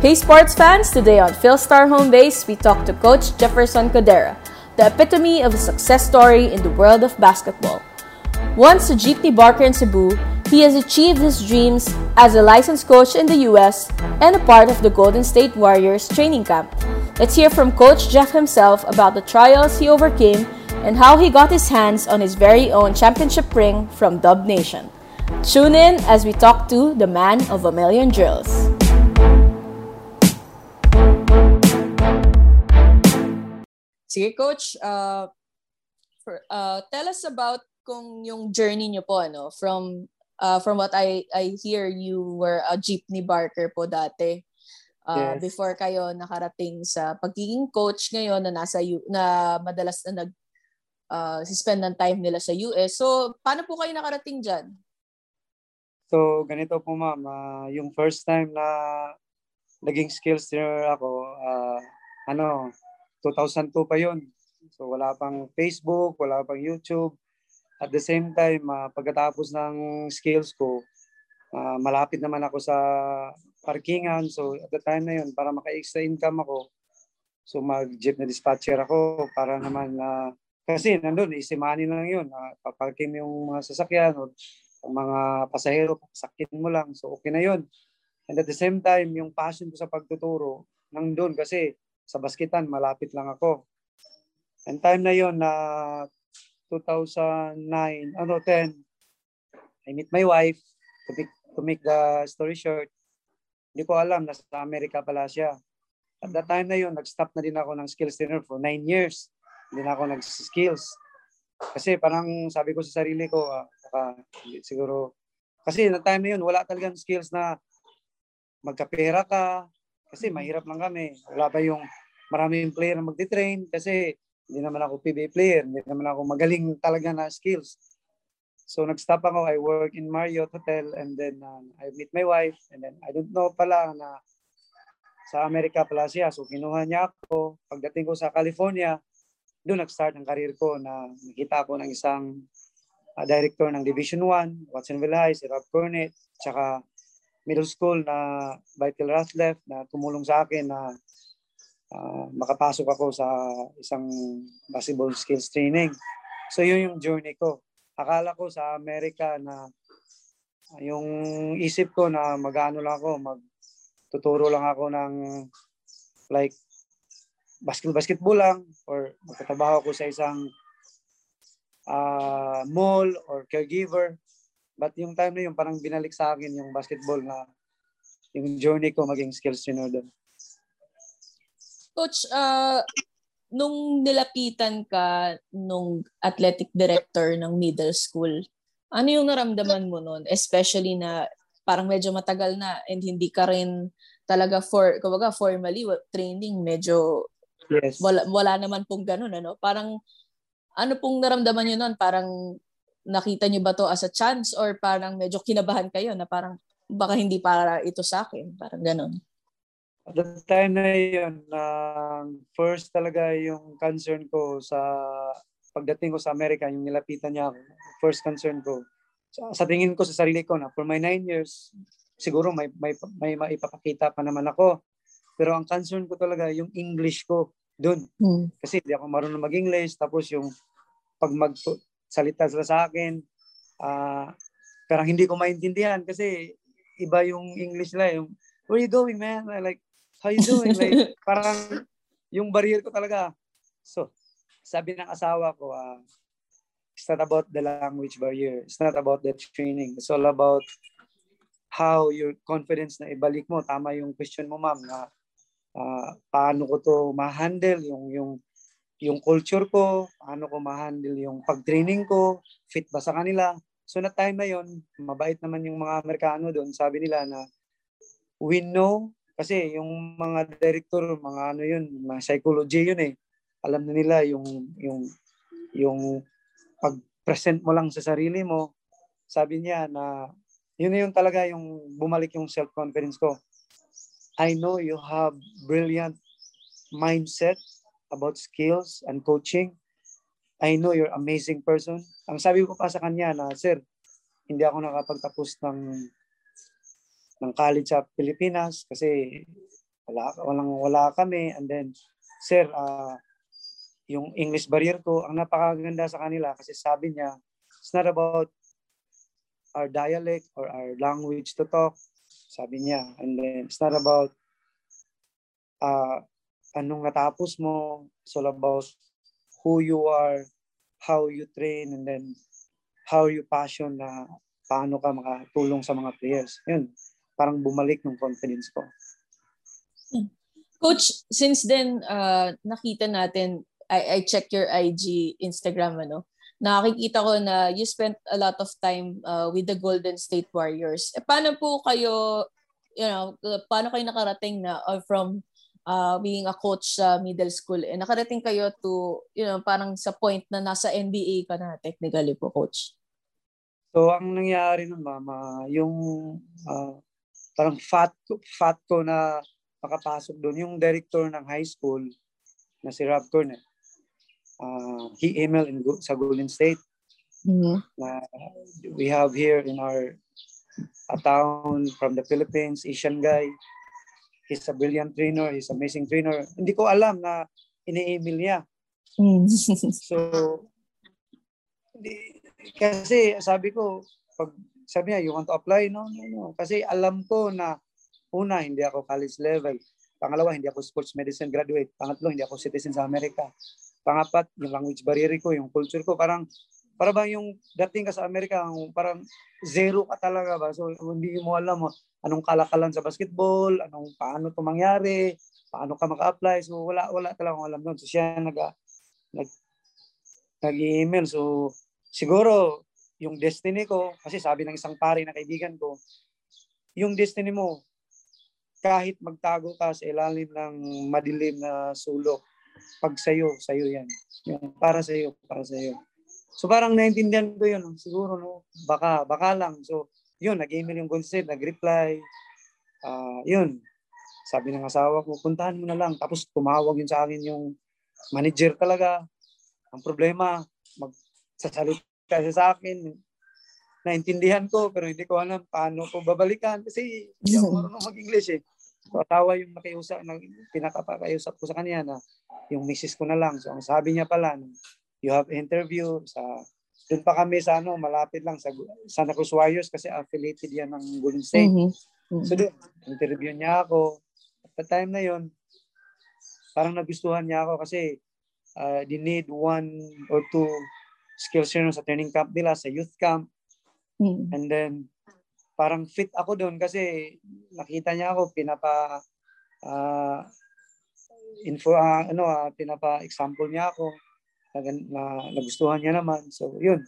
Hey sports fans, today on Philstar Home Base, we talk to Coach Jefferson Codera, the epitome of a success story in the world of basketball. Once a jeepney barker in Cebu, he has achieved his dreams as a licensed coach in the US and a part of the Golden State Warriors training camp. Let's hear from Coach Jeff himself about the trials he overcame and how he got his hands on his very own championship ring from Dub Nation. Tune in as we talk to the man of a million drills. Sige, Coach, uh, for, uh, tell us about kung yung journey niyo po, ano, from, uh, from what I, I hear, you were a jeepney barker po dati. Uh, yes. Before kayo nakarating sa pagiging coach ngayon na nasa U, na madalas na nag uh, spend ng time nila sa US. So, paano po kayo nakarating dyan? So, ganito po ma'am, uh, yung first time na naging skills trainer ako, uh, ano, 2002 pa yun. So wala pang Facebook, wala pang YouTube. At the same time, uh, pagkatapos ng skills ko, uh, malapit naman ako sa parkingan. So at the time na yun, para maka-extra income ako, so mag-jeep na dispatcher ako para naman na uh, kasi nandun, easy money lang yun. Uh, paparking yung mga sasakyan o mga pasahero, sakin mo lang. So okay na yun. And at the same time, yung passion ko sa pagtuturo, nandun kasi sa basketan, malapit lang ako. And time na yon na 2009, ano, 10, I meet my wife to make, to make the story short. Hindi ko alam, nasa Amerika pala siya. At that time na yon nag-stop na din ako ng skills trainer for 9 years. Hindi na ako nag-skills. Kasi parang sabi ko sa sarili ko, uh, uh, siguro, kasi na time na yun, wala talagang skills na magkapera ka, kasi mahirap lang kami. Wala pa yung maraming player na magti-train kasi hindi naman ako PBA player, hindi naman ako magaling talaga na skills. So nag-stop ako, I work in Marriott Hotel and then uh, I meet my wife and then I don't know pala na sa Amerika pala siya. So kinuha niya ako. Pagdating ko sa California, doon nag-start ang career ko na nakita ko ng isang uh, director ng Division 1, Watsonville High, si Rob Cornet, tsaka middle school na Vital Rathleff na tumulong sa akin na uh, makapasok ako sa isang basketball skills training. So yun yung journey ko. Akala ko sa Amerika na uh, yung isip ko na magano lang ako, magtuturo lang ako ng like basketball basketball lang or magtatrabaho ako sa isang uh, mall or caregiver. But yung time na yun, parang binalik sa akin yung basketball na yung journey ko maging skills trainer doon. Coach, uh, nung nilapitan ka nung athletic director ng middle school, ano yung naramdaman mo noon? Especially na parang medyo matagal na and hindi ka rin talaga for, kumbaga formally training, medyo yes. wala, wala naman pong ganun, ano? Parang, ano pong naramdaman nyo noon? Parang nakita nyo ba to as a chance or parang medyo kinabahan kayo na parang baka hindi para ito sa akin, parang ganun? At the time na yun, uh, first talaga yung concern ko sa pagdating ko sa Amerika, yung nilapitan niya ako, first concern ko. Sa, sa tingin ko sa sarili ko na for my nine years, siguro may, may, may maipapakita pa naman ako. Pero ang concern ko talaga yung English ko doon. Hmm. Kasi hindi ako marunong mag-English. Tapos yung pag magsalita sila sa akin, uh, parang hindi ko maintindihan kasi iba yung English nila. Yung, where you going, man? I like, how you doing? Like, parang yung barrier ko talaga. So, sabi ng asawa ko, uh, it's not about the language barrier. It's not about the training. It's all about how your confidence na ibalik mo. Tama yung question mo, ma'am, na uh, paano ko to ma-handle yung, yung, yung culture ko, paano ko ma-handle yung pag-training ko, fit ba sa kanila. So na time na yon mabait naman yung mga Amerikano doon. Sabi nila na we know kasi yung mga director, mga ano yun, mga psychology yun eh. Alam na nila yung yung yung pag-present mo lang sa sarili mo. Sabi niya na yun yung talaga yung bumalik yung self-confidence ko. I know you have brilliant mindset about skills and coaching. I know you're amazing person. Ang sabi ko pa sa kanya na, Sir, hindi ako nakapagtapos ng ng college sa Pilipinas kasi wala, walang, wala kami. And then, sir, uh, yung English barrier ko, ang napakaganda sa kanila kasi sabi niya, it's not about our dialect or our language to talk. Sabi niya. And then, it's not about uh, anong natapos mo. It's all about who you are, how you train, and then how you passion na paano ka makatulong sa mga players. Yun, parang bumalik ng confidence ko. Coach, since then, uh, nakita natin, I, I check your IG, Instagram, ano, nakikita ko na you spent a lot of time uh, with the Golden State Warriors. E, paano po kayo, you know, paano kayo nakarating na uh, from uh, being a coach sa middle school? Eh, nakarating kayo to, you know, parang sa point na nasa NBA ka na technically po, coach? So, ang nangyari nun, mama, yung uh, parang fat, fat ko na makapasok doon. Yung director ng high school na si Rob Cornet, uh, he emailed in, sa Golden State mm-hmm. na we have here in our a town from the Philippines, Asian guy. He's a brilliant trainer. He's amazing trainer. Hindi ko alam na ini-email niya. Mm. so, di, kasi sabi ko, pag sabi niya, you want to apply? No, no, no. Kasi alam ko na Una, hindi ako college level. Pangalawa, hindi ako sports medicine graduate. Pangatlo, hindi ako citizen sa Amerika. Pangapat, yung language barrier ko, yung culture ko, parang para bang yung dating ka sa Amerika, parang zero ka talaga ba? So hindi mo alam mo anong kalakalan sa basketball, anong paano to mangyari, paano ka maka-apply. So wala wala talaga akong alam doon. So siya nag nag nag-email. So siguro yung destiny ko, kasi sabi ng isang pare na kaibigan ko, yung destiny mo, kahit magtago ka sa ilalim ng madilim na sulok, pag sa'yo, sa'yo yan. Yung para sa'yo, para sa'yo. So parang naintindihan ko yun. Siguro, no? Baka, baka lang. So, yun, nag-email yung concept, nag-reply. Uh, yun. Sabi ng asawa ko, puntahan mo na lang. Tapos tumawag yun sa akin yung manager talaga. Ang problema, magsasalita siya sa akin, naintindihan ko pero hindi ko alam paano ko babalikan kasi hindi ako marunong mag-English eh. So tawa yung nakiusap, na, pinakapakausap ko sa kanya na yung misis ko na lang. So ang sabi niya pala, you have interview sa doon pa kami sa ano, malapit lang sa Santa Cruz Warriors kasi affiliated yan ng Golden State. Mm-hmm. Mm-hmm. So doon, interview niya ako. At the time na yon parang nagustuhan niya ako kasi uh, they need one or two skills yun sa training camp nila, sa youth camp. Mm. And then, parang fit ako doon kasi nakita niya ako, pinapa, uh, info, uh, ano, uh, pinapa-example niya ako, na, na nagustuhan niya naman. So, yun.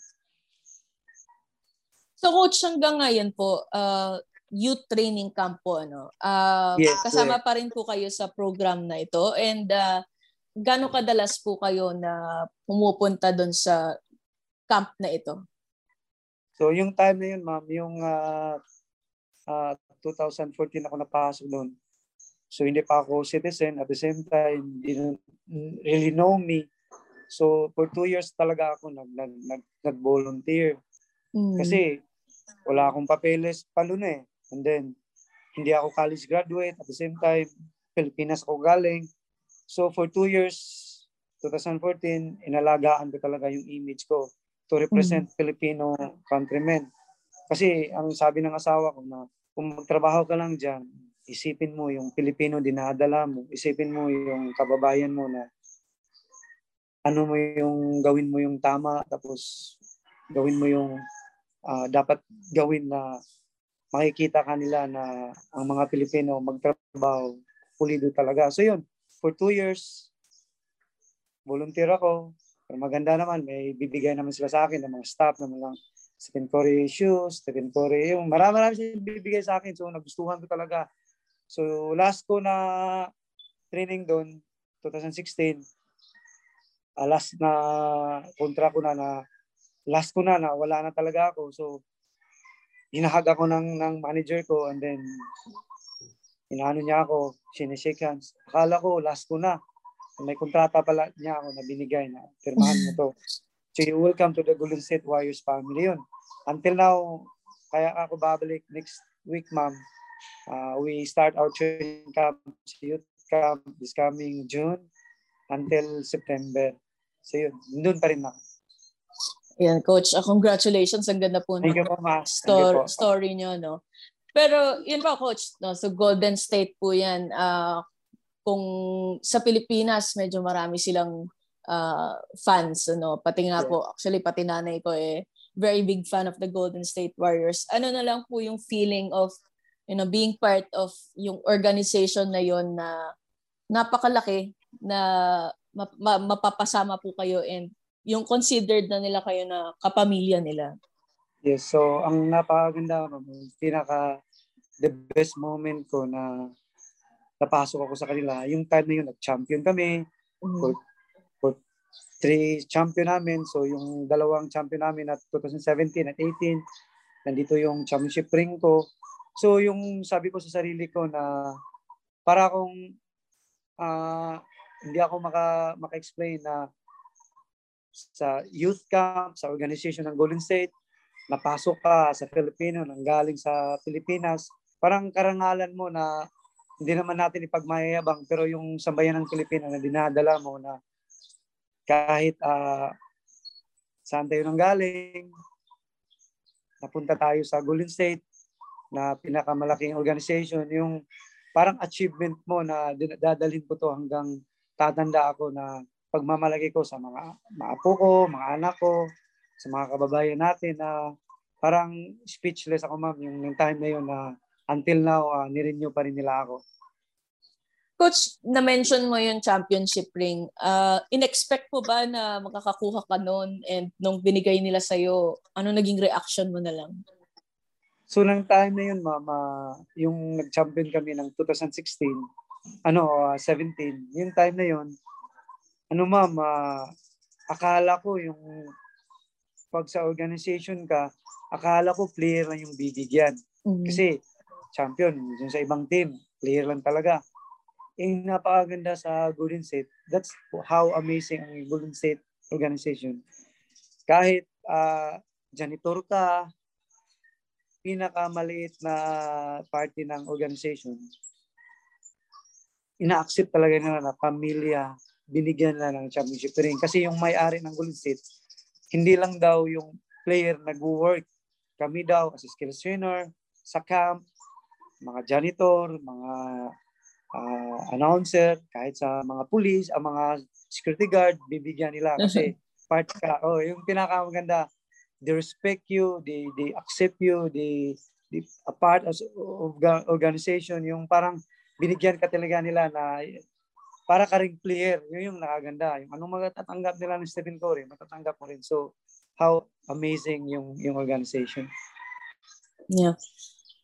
So, coach, hanggang ngayon po, uh, youth training camp po, ano? Uh, yes, kasama yes. pa rin po kayo sa program na ito. And uh, gano'ng kadalas po kayo na pumupunta doon sa camp na ito? So yung time na yun, ma'am, yung uh, uh, 2014 ako napasok doon. So hindi pa ako citizen. At the same time, didn't really know me. So for two years talaga ako nag, nag, nag, nag-volunteer. Mm. Kasi wala akong papeles palun eh. And then, hindi ako college graduate. At the same time, Pilipinas ako galing. So for two years, 2014, inalagaan ko talaga yung image ko to represent mm-hmm. Filipino countrymen. Kasi ang sabi ng asawa ko na kung magtrabaho ka lang dyan, isipin mo yung Pilipino dinadala mo, isipin mo yung kababayan mo na ano mo yung gawin mo yung tama tapos gawin mo yung uh, dapat gawin na makikita kanila na ang mga Pilipino magtrabaho pulido talaga. So yun, for two years, volunteer ako, pero maganda naman, may bibigay naman sila sa akin ng mga staff ng mga Stephen Curry shoes, Stephen Curry, yung marami marami silang bibigay sa akin. So, nagustuhan ko talaga. So, last ko na training doon, 2016, uh, last na kontra ko na na last ko na na wala na talaga ako. So, hinahag ako ng, ng manager ko and then inaano niya ako, sinishake hands. Akala ko, last ko na may kontrata pala niya ako na binigay na firmahan mo to. So you welcome to the Golden State Warriors family yun. Until now, kaya ako babalik next week, ma'am. Uh, we start our training camp, youth camp this coming June until September. So yun, doon pa rin ako. Yan, Coach. Uh, congratulations. Ang ganda po Thank you po, ma. Story, story nyo, no? Pero yun pa, Coach. No? So Golden State po yan. Uh, kung sa Pilipinas, medyo marami silang uh, fans. Ano? Pati nga yeah. po, actually, pati nanay ko eh, very big fan of the Golden State Warriors. Ano na lang po yung feeling of you know, being part of yung organization na yon na napakalaki na ma- ma- mapapasama po kayo and yung considered na nila kayo na kapamilya nila. Yes, so ang napakaganda, pinaka the best moment ko na napasok ako sa kanila, yung time na yun, nag-champion kami mm-hmm. for, for three champion namin. So yung dalawang champion namin at 2017 at 18, nandito yung championship ring ko. So yung sabi ko sa sarili ko na para akong uh, hindi ako maka, maka-explain na sa youth camp, sa organization ng Golden State, napasok ka sa Filipino, nang galing sa Pilipinas, parang karangalan mo na hindi naman natin ipagmayayabang, pero yung sambayan ng Pilipino na dinadala mo na kahit uh, saan tayo nang galing, napunta tayo sa Golden State, na pinakamalaking organization, yung parang achievement mo na dadalhin ko to hanggang tatanda ako na pagmamalaki ko sa mga maapo ko, mga anak ko, sa mga kababayan natin na parang speechless ako ma'am yung, yung time na yun na until now uh, nirenew pa rin nila ako. Coach, na-mention mo yung championship ring. Uh, in-expect mo ba na makakakuha ka noon and nung binigay nila sa'yo, ano naging reaction mo na lang? So, nang time na yun, mama, yung nag-champion kami ng 2016, ano, uh, ah, 17, yung time na yun, ano ma'am, uh, akala ko yung pag sa organization ka, akala ko player lang yung bibigyan. Mm-hmm. Kasi champion, yung sa ibang team, player lang talaga. Yung napakaganda sa Golden State, that's how amazing ang Golden State organization. Kahit uh, janitor ka, pinakamaliit na party ng organization, ina-accept talaga nila na pamilya, binigyan na ng championship ring. Kasi yung may-ari ng Golden State, hindi lang daw yung player nag-work. Kami daw as skills trainer, sa camp, mga janitor, mga uh, announcer, kahit sa mga police, ang mga security guard, bibigyan nila kasi part ka. Oh, yung pinakamaganda, they respect you, they they accept you, they, they a part of, of organization, yung parang binigyan ka talaga nila na para ka ring player, yun yung nakaganda. Yung anong matatanggap nila ng Stephen Curry, matatanggap mo rin. So, how amazing yung yung organization. Yeah.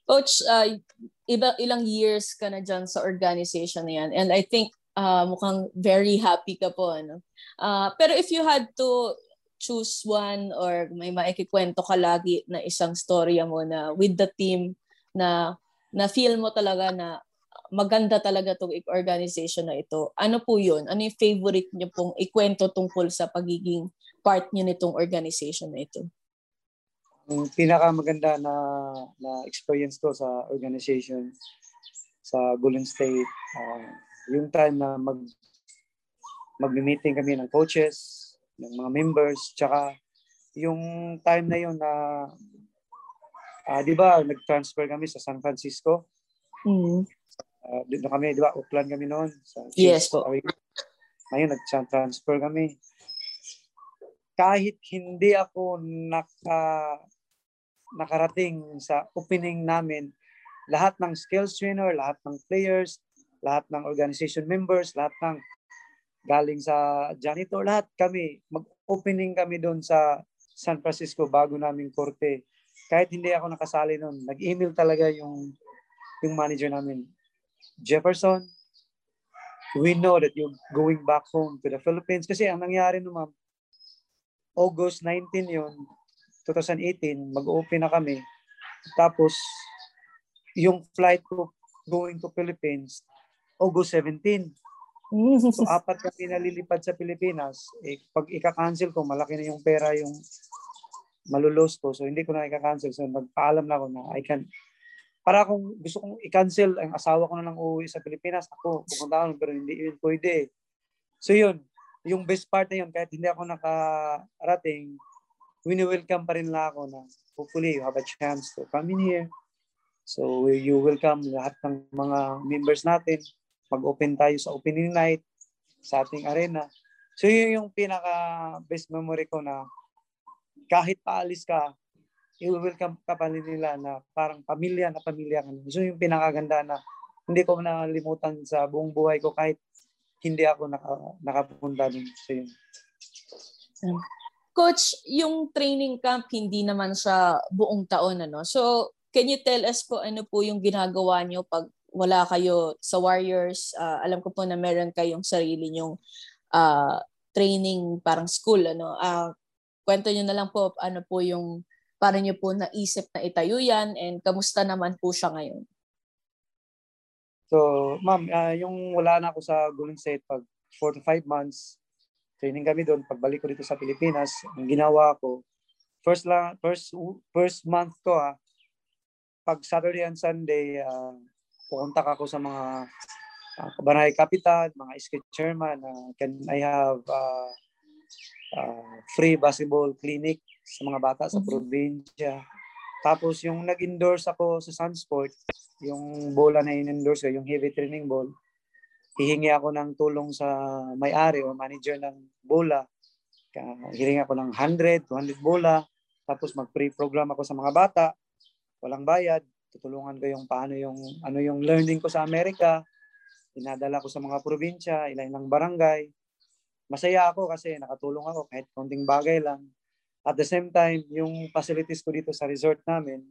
Coach, uh, iba, ilang years ka na dyan sa organization na yan. And I think uh, mukhang very happy ka po. Ano? Uh, pero if you had to choose one or may maikikwento ka lagi na isang storya mo na with the team na na feel mo talaga na maganda talaga tong organization na ito. Ano po yun? Ano yung favorite niyo pong ikwento tungkol sa pagiging part niyo nitong organization na ito? Ang pinakamaganda na na experience ko sa organization sa Golden State, uh, yung time na mag mag-meeting kami ng coaches, ng mga members, tsaka yung time na yun na, uh, di ba, nag-transfer kami sa San Francisco. Mm. Uh, dito kami, di ba, Oakland kami noon. Sa yes po. Ngayon, nag-transfer kami. Kahit hindi ako naka, nakarating sa opening namin, lahat ng skills trainer, lahat ng players, lahat ng organization members, lahat ng galing sa janitor, lahat kami, mag-opening kami doon sa San Francisco bago naming korte. Kahit hindi ako nakasali noon, nag-email talaga yung yung manager namin. Jefferson, we know that you're going back home to the Philippines. Kasi ang nangyari no ma'am, August 19 yun, 2018, mag-open na kami. Tapos, yung flight ko going to Philippines, August 17. So apat kami nalilipad sa Pilipinas, eh, pag ika-cancel ko, malaki na yung pera yung malulos ko. So hindi ko na ika-cancel. So nagpaalam na ako na I can para kung gusto kong i-cancel ang asawa ko na lang uuwi sa Pilipinas, ako pupunta ako pero hindi yun pwede. So yun, yung best part na yun, kahit hindi ako nakarating, wini-welcome pa rin lang ako na hopefully you have a chance to come in here. So you welcome lahat ng mga members natin. Mag-open tayo sa opening night sa ating arena. So yun yung pinaka best memory ko na kahit paalis ka, i-welcome ka pa nila na parang pamilya na pamilya ka. So yung pinakaganda na hindi ko nalimutan sa buong buhay ko kahit hindi ako naka, nakapunta dun. So yun. Coach, yung training camp hindi naman sa buong taon ano. So can you tell us po ano po yung ginagawa nyo pag wala kayo sa Warriors? Uh, alam ko po na meron kayong sarili nyong uh, training parang school ano. Uh, kwento nyo na lang po ano po yung Paano niyo po naisip na itayo yan and kamusta naman po siya ngayon? So, ma'am, uh, yung wala na ako sa Golden State pag 4 to 5 months, training kami doon. Pagbalik ko dito sa Pilipinas, ang ginawa ko, first lang, first, first month ko ha, ah, pag Saturday and Sunday, uh, pupunta ako sa mga uh, Barangay Capital, mga SK chairman, uh, can I have uh, uh, free basketball clinic sa mga bata sa mm-hmm. probinsya. Tapos yung nag-endorse ako sa Sunsport, yung bola na in-endorse ko, yung heavy training ball, hihingi ako ng tulong sa may-ari o manager ng bola. Hihingi ako ng 100, 200 bola. Tapos mag-pre-program ako sa mga bata. Walang bayad. Tutulungan ko yung paano yung ano yung learning ko sa Amerika. Inadala ko sa mga probinsya, ilang barangay. Masaya ako kasi nakatulong ako kahit konting bagay lang at the same time, yung facilities ko dito sa resort namin,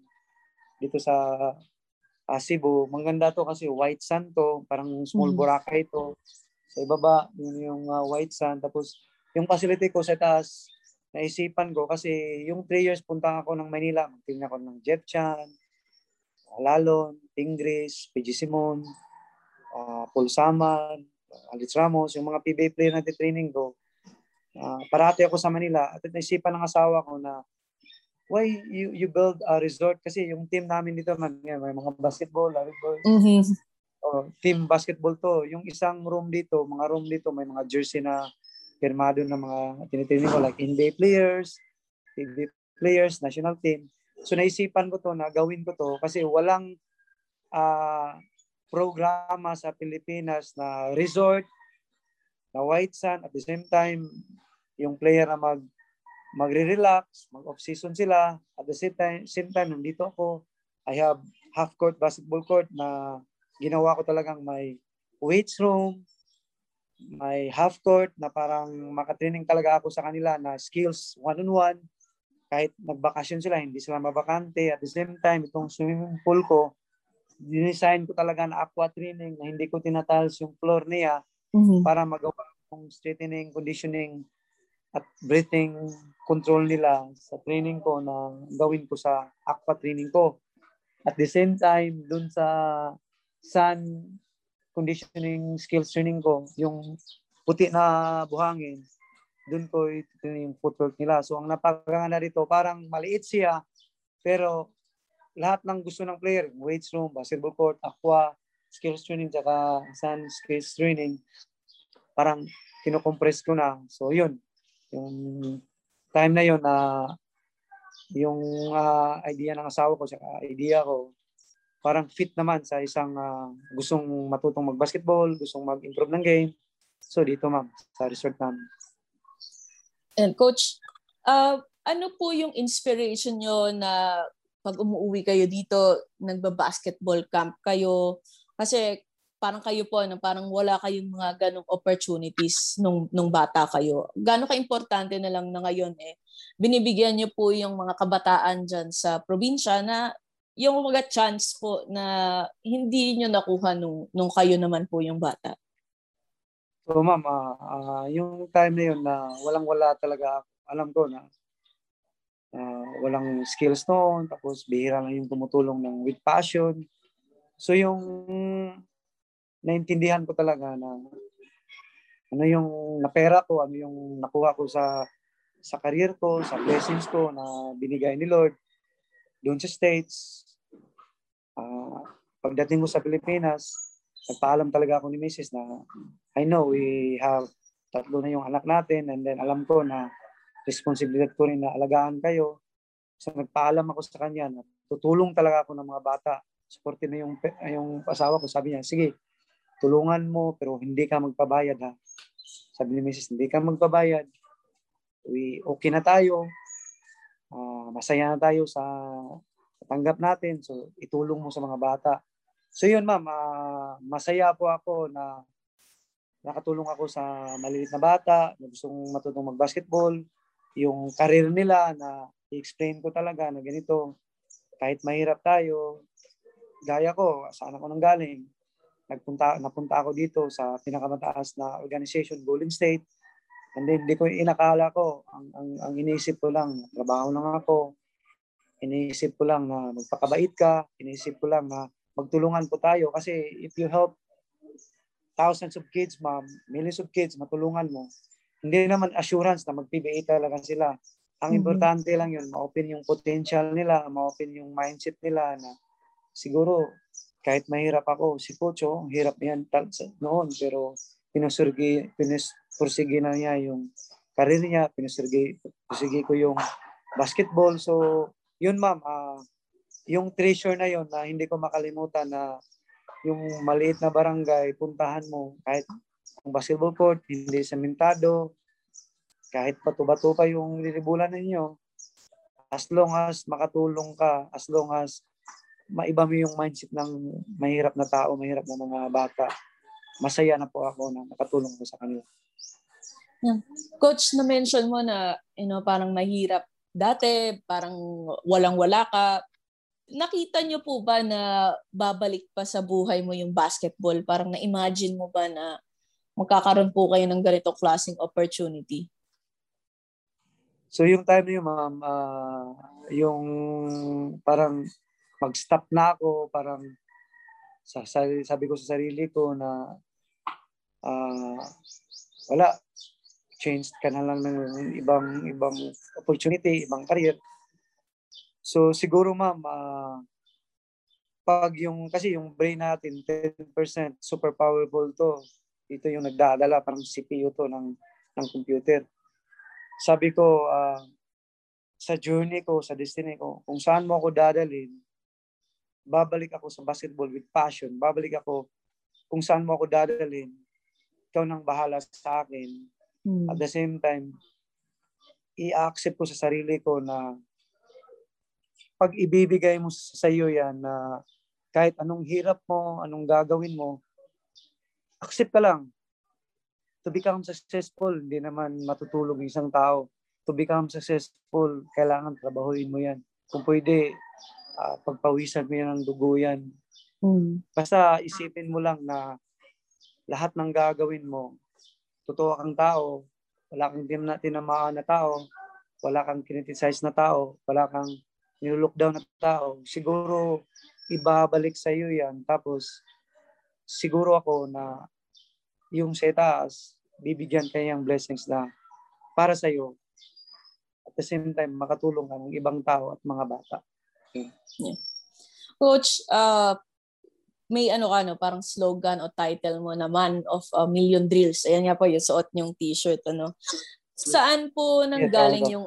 dito sa uh, Cebu, maganda to kasi white sand to, parang small mm. Boracay to. Sa ibaba, yun yung uh, white sand. Tapos, yung facility ko sa taas, naisipan ko kasi yung 3 years punta ako ng Manila, magtingin ako ng Jeff Chan, Lalon, Tingris, PG Simon, uh, Paul Saman, Alex Ramos, yung mga PBA player na training ko, Uh, parati ako sa Manila at naisipan ng asawa ko na why you you build a resort kasi yung team namin dito man may mga basketball, volleyball. Mm-hmm. Oh, team basketball to. Yung isang room dito, mga room dito may mga jersey na pirmado ng mga tinitraining ko like NBA players, TV players, national team. So naisipan ko to na gawin ko to kasi walang uh, programa sa Pilipinas na resort na white sand at the same time yung player na mag magre-relax, mag-off season sila. At the same time, same time nandito ako. I have half court basketball court na ginawa ko talagang may weights room, may half court na parang makatraining talaga ako sa kanila na skills one-on-one. Kahit nagbakasyon sila, hindi sila mabakante. At the same time, itong swimming pool ko, dinesign ko talaga na aqua training na hindi ko tinatals yung floor niya mm-hmm. para magawa ng straightening, conditioning, at breathing control nila sa training ko na gawin ko sa aqua training ko. At the same time, dun sa sun conditioning skills training ko, yung puti na buhangin, dun ko ito yung footwork nila. So ang napagana dito, parang maliit siya, pero lahat ng gusto ng player, weights room, basketball court, aqua, skills training, tsaka sun skills training, parang kinocompress ko na. So yun, yung time na yun na yung uh, idea ng asawa ko sa idea ko parang fit naman sa isang uh, gustong matutong mag-basketball, gustong mag-improve ng game. So dito ma'am, sa resort namin. And coach, uh, ano po yung inspiration nyo na pag umuwi kayo dito, nagba-basketball camp kayo? Kasi parang kayo po, ano, parang wala kayong mga ganong opportunities nung, nung bata kayo. Gano'n ka-importante na lang na ngayon eh, binibigyan niyo po yung mga kabataan dyan sa probinsya na yung mga chance po na hindi niyo nakuha nung, nung kayo naman po yung bata. So ma'am, uh, yung time na yun na walang-wala talaga, alam ko na uh, walang skills noon, tapos bihira lang yung tumutulong ng with passion. So yung naintindihan ko talaga na ano yung napera ko, ano yung nakuha ko sa sa career ko, sa blessings ko na binigay ni Lord doon sa States. Uh, pagdating ko sa Pilipinas, nagpaalam talaga ako ni Mrs. na I know we have tatlo na yung anak natin and then alam ko na responsibilidad ko rin na alagaan kayo. So nagpaalam ako sa kanya na tutulong talaga ako ng mga bata. Supportin na yung, yung asawa ko. Sabi niya, sige, tulungan mo pero hindi ka magpabayad ha. Sabi ni Mrs. hindi ka magpabayad. We, okay na tayo. Uh, masaya na tayo sa tanggap natin. So itulong mo sa mga bata. So yun ma'am, uh, masaya po ako na nakatulong ako sa maliliit na bata na gustong matutong mag-basketball. Yung career nila na i-explain ko talaga na ganito, kahit mahirap tayo, gaya ko, saan ako nang galing, nagpunta, napunta ako dito sa pinakamataas na organization, Golden State. And then, hindi ko inakala ko, ang, ang, ang iniisip ko lang, trabaho lang ako, iniisip ko lang na magpakabait ka, iniisip ko lang na magtulungan po tayo kasi if you help thousands of kids, ma'am, millions of kids, matulungan mo, hindi naman assurance na mag-PBA talaga sila. Ang mm-hmm. importante lang yun, ma-open yung potential nila, ma-open yung mindset nila na siguro kahit mahirap ako, si Coach, oh, hirap yan noon, pero pinusurgi, pinusursige na niya yung karir niya, pinusurgi, pinusurgi ko yung basketball. So, yun ma'am, uh, yung treasure na yun na hindi ko makalimutan na yung maliit na barangay, puntahan mo kahit ang basketball court, hindi sementado, kahit bato-bato pa yung lilibulan ninyo, as long as makatulong ka, as long as maiba mo yung mindset ng mahirap na tao, mahirap na mga bata, masaya na po ako na nakatulong ko sa kanila. Yeah. Coach, na-mention mo na you know, parang mahirap dati, parang walang-wala ka, nakita nyo po ba na babalik pa sa buhay mo yung basketball? Parang na-imagine mo ba na magkakaroon po kayo ng ganito klaseng opportunity? So yung time na yun, ma'am, uh, yung parang mag-stop na ako, parang sa, sabi, ko sa sarili ko na uh, wala, change ka na lang ng ibang ibang opportunity, ibang career. So siguro ma'am, uh, pag yung, kasi yung brain natin, 10% super powerful to. Ito yung nagdadala, parang CPU to ng, ng computer. Sabi ko, uh, sa journey ko, sa destiny ko, kung saan mo ako dadalhin, babalik ako sa basketball with passion. Babalik ako kung saan mo ako dadalhin. Ikaw nang bahala sa akin. Mm. At the same time, i-accept ko sa sarili ko na pag ibibigay mo sa iyo yan na kahit anong hirap mo, anong gagawin mo, accept ka lang. To become successful, hindi naman matutulog isang tao. To become successful, kailangan trabahuin mo yan. Kung pwede, uh, pagpawisan mo yan ng dugo yan. Mm. Basta isipin mo lang na lahat ng gagawin mo, totoo kang tao, wala kang tinamaan na tao, wala kang kiniticize na tao, wala kang nilolockdown na tao, siguro ibabalik sa iyo yan. Tapos, siguro ako na yung sa taas, bibigyan kayo ng blessings na para sa iyo. At the same time, makatulong ka ng ibang tao at mga bata. Okay. Yeah. Coach, uh, may ano ka, no, parang slogan o title mo na Man of a Million Drills. Ayan nga po yung suot niyong t-shirt. Ano. Saan po nanggaling yung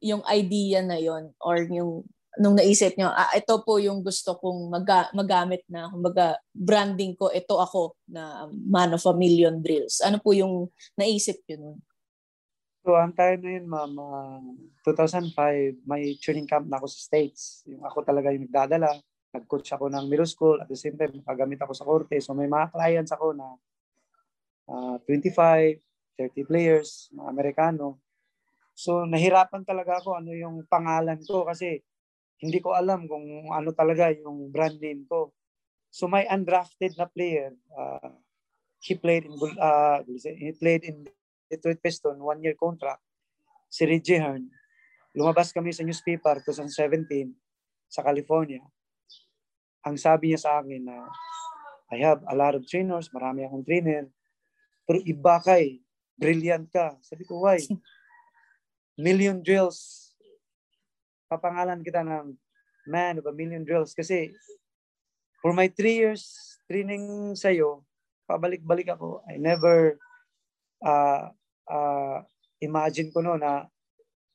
yung idea na yon or yung nung naisip niyo, ah, ito po yung gusto kong mag- magamit na, kumbaga, branding ko, ito ako na man of a million drills. Ano po yung naisip niyo nun? So, ang time na yun, ma'am, uh, 2005, may training camp na ako sa States. Yung ako talaga yung nagdadala. Nag-coach ako ng middle school. At the same time, nakagamit ako sa korte. So, may mga clients ako na uh, 25, 30 players, mga Amerikano. So nahirapan talaga ako ano yung pangalan ko kasi hindi ko alam kung ano talaga yung brand name ko. So my undrafted na player, uh, he played in uh, he played in Detroit Piston, one year contract. Si Reggie Hearn. Lumabas kami sa newspaper 2017 sa California. Ang sabi niya sa akin na I have a lot of trainers, marami akong trainer. Pero iba kay, brilliant ka. Sabi ko, why? million drills. Papangalan kita ng man of a million drills kasi for my three years training sa'yo, pabalik-balik ako. I never uh, uh, imagine ko no na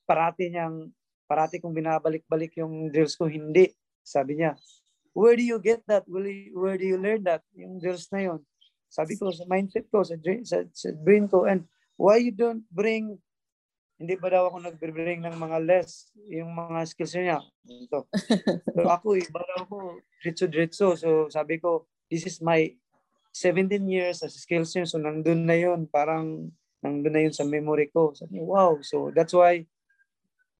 parati niyang parati kong binabalik-balik yung drills ko. Hindi. Sabi niya, where do you get that? Where, where do you learn that? Yung drills na yun. Sabi ko, sa mindset ko, sa, sa, sa brain ko, and why you don't bring, hindi ba daw ako nag-bring ng mga less, yung mga skills niya. Ito. Pero ako, iba daw ako, dritso-dritso. So sabi ko, this is my 17 years as a skills niya. So nandun na yun, parang nandun na yun sa memory ko. Sabi, wow. So that's why,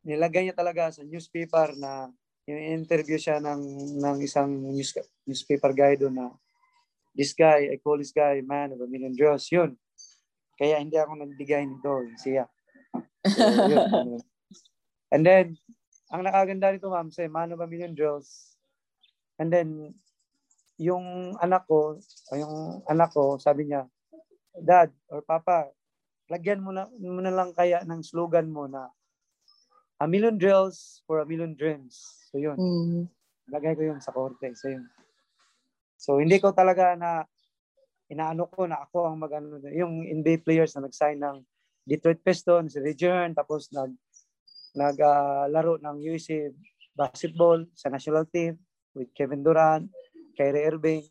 nilagay niya talaga sa newspaper na yung interview siya ng ng isang news, newspaper guy doon na this guy, I call this guy man of a million draws. Yun. Kaya hindi ako nagbigay nito, siya. So, yun. And then, ang nakaganda nito, ma'am, say, man of a million draws. And then, yung anak ko, yung anak ko, sabi niya, Dad or Papa, lagyan mo na, mo na lang kaya ng slogan mo na a million drills for a million dreams. So yun. Mm. Lagay ko yun sa korte. So yun. So hindi ko talaga na inaano ko na ako ang magano yung NBA players na nag-sign ng Detroit Pistons, Return, tapos nag naglaro uh, ng USA basketball sa national team with Kevin Durant, Kyrie Irving.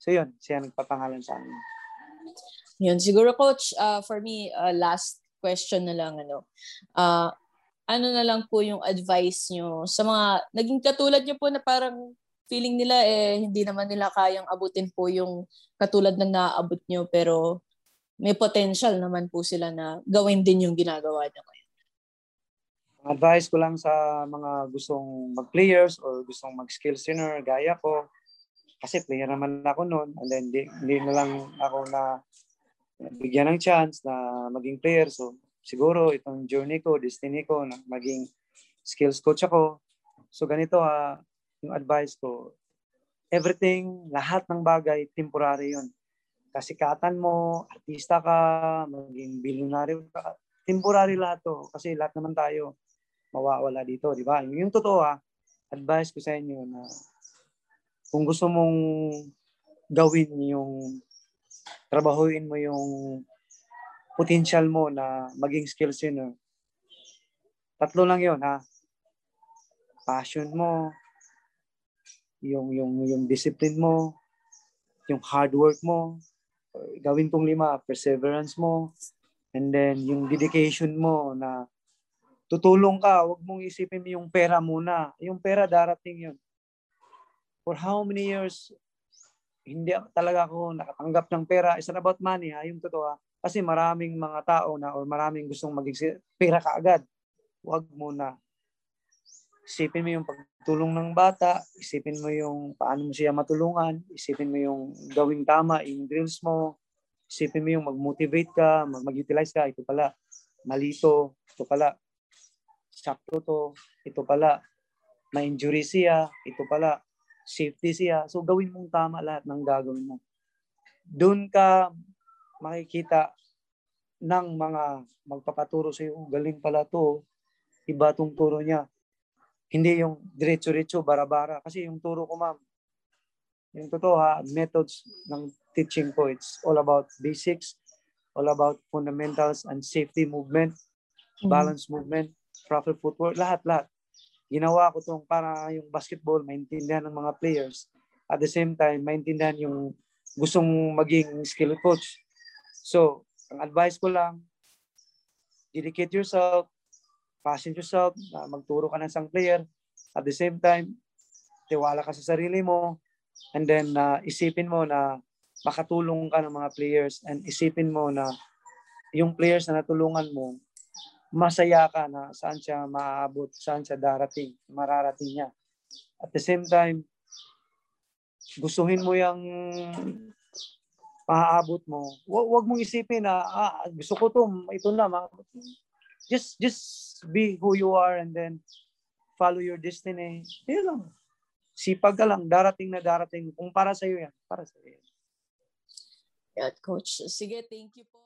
So yun, siya nagpapangalan sa amin. Yun, siguro coach, uh, for me, uh, last question na lang, ano, uh, ano na lang po yung advice nyo sa mga naging katulad nyo po na parang feeling nila eh hindi naman nila kayang abutin po yung katulad ng naaabot nyo pero may potential naman po sila na gawin din yung ginagawa nyo ngayon. Advice ko lang sa mga gustong mag-players or gustong mag-skill center gaya ko kasi player naman ako noon and then hindi, hindi na lang ako na bigyan ng chance na maging player so siguro itong journey ko, destiny ko na maging skills coach ako. So ganito ha, yung advice ko, everything, lahat ng bagay, temporary yun. Kasikatan mo, artista ka, maging billionaire ka, temporary lahat to. Kasi lahat naman tayo mawawala dito, di ba? Yung totoo ha, advice ko sa inyo na kung gusto mong gawin yung trabahuin mo yung potential mo na maging skills yun. Tatlo lang yun, ha? Passion mo, yung, yung, yung discipline mo, yung hard work mo, gawin tong lima, perseverance mo, and then yung dedication mo na tutulong ka, huwag mong isipin yung pera muna. Yung pera darating yun. For how many years, hindi talaga ako nakatanggap ng pera. It's not about money, ha? Yung totoo, ha? Kasi maraming mga tao na or maraming gustong maging pera kaagad. Huwag muna. Isipin mo yung pagtulong ng bata, isipin mo yung paano mo siya matulungan, isipin mo yung gawing tama in drills mo, isipin mo yung mag-motivate ka, mag-utilize ka, ito pala, malito, ito pala, sakto to, ito pala, ma-injury siya, ito pala, safety siya. So gawin mong tama lahat ng gagawin mo. Doon ka makikita ng mga magpapaturo sa iyo, galing pala to, iba tong turo niya. Hindi yung diretso-diretso, bara-bara. Kasi yung turo ko, ma'am, yung totoo ha, methods ng teaching ko, it's all about basics, all about fundamentals and safety movement, mm-hmm. balance movement, proper footwork, lahat-lahat. Ginawa ko tong para yung basketball, maintindihan ng mga players. At the same time, maintindihan yung gustong maging skill coach So, ang advice ko lang, dedicate yourself, passion yourself, na magturo ka ng isang player. At the same time, tiwala ka sa sarili mo. And then, uh, isipin mo na makatulong ka ng mga players and isipin mo na yung players na natulungan mo, masaya ka na saan siya maaabot, saan siya darating, mararating niya. At the same time, gustuhin mo yung maaabot mo, wag, mong isipin na ah, gusto ko to, ito na. Just just be who you are and then follow your destiny. Yun lang. Sipag ka lang, darating na darating. Kung para sa iyo yan, para sa iyo. Yeah, coach. Sige, thank you po.